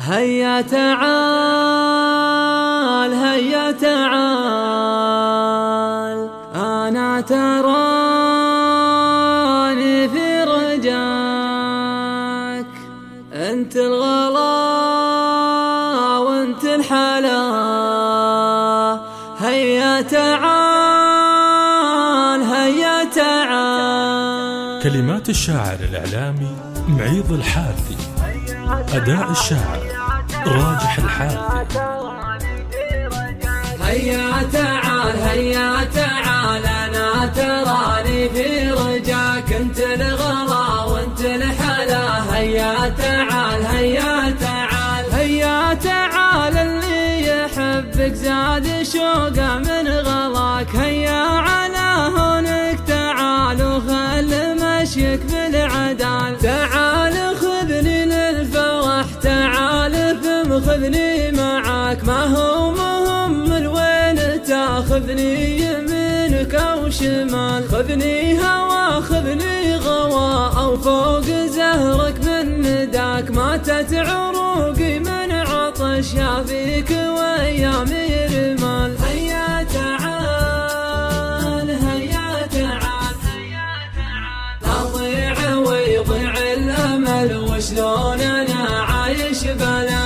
هيا تعال هيا تعال. أنا تراني في رجاك. أنت الغلا وأنت الحلا. هيا تعال هيا تعال. كلمات الشاعر الإعلامي معيض الحارثي أداء الشاعر. راجح الحارثي هيا تعال هيا تعال أنا تراني في رجاك انت الغلا وانت الحلا. هيا تعال هيا تعال هيا تعال. اللي يحبك زاد شوقه من غلاك. هيا على هونك تعال وخل مشيك بالعدال ما هو مهم تاخذني يمينك أو شمال؟ خذني هوا خذني غوا أو فوق زهرك من نداك. ماتت عروقي من عطش يا فيك وايامي رمال هيا تعال هيا تعال أضيع ويضيع الأمل وشلون أنا عايش بلاك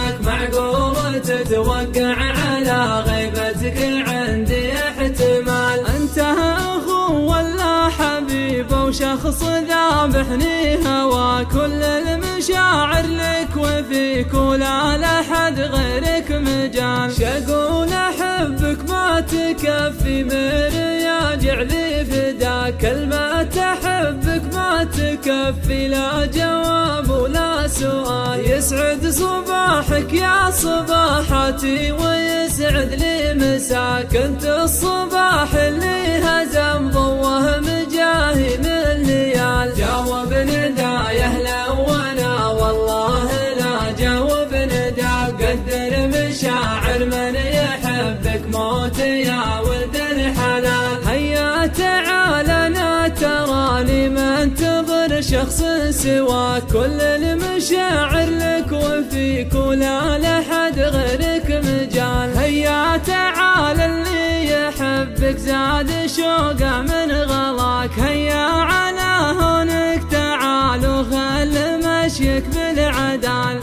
تتوقع على غيبتك عندي احتمال. أنت اخو ولا حبيب وشخص ذابحني هوا كل المشاعر لك وفيك ولا لحد غيرك مجال. شقول أحبك ما تكفي مريا جعلي فداك كلمة أحبك ما تكفي لا جواب ولا سؤال. يسعد صباحك يا صباحتي ويسعد لي مساك انت الصباح اللي هزم ضوه مجاهي من ليال. جاوب نداي أهلا وأنا والله لا جاوب نداء قدر مشاعر من يحبك موت يا ولد الحلال. هيا تعال أنا تراني ما انتظر شخص سواك كل المشاعر يحبك زاد شوقه من غلاك. هيا على هونك تعال وخل مشيك بالعدال.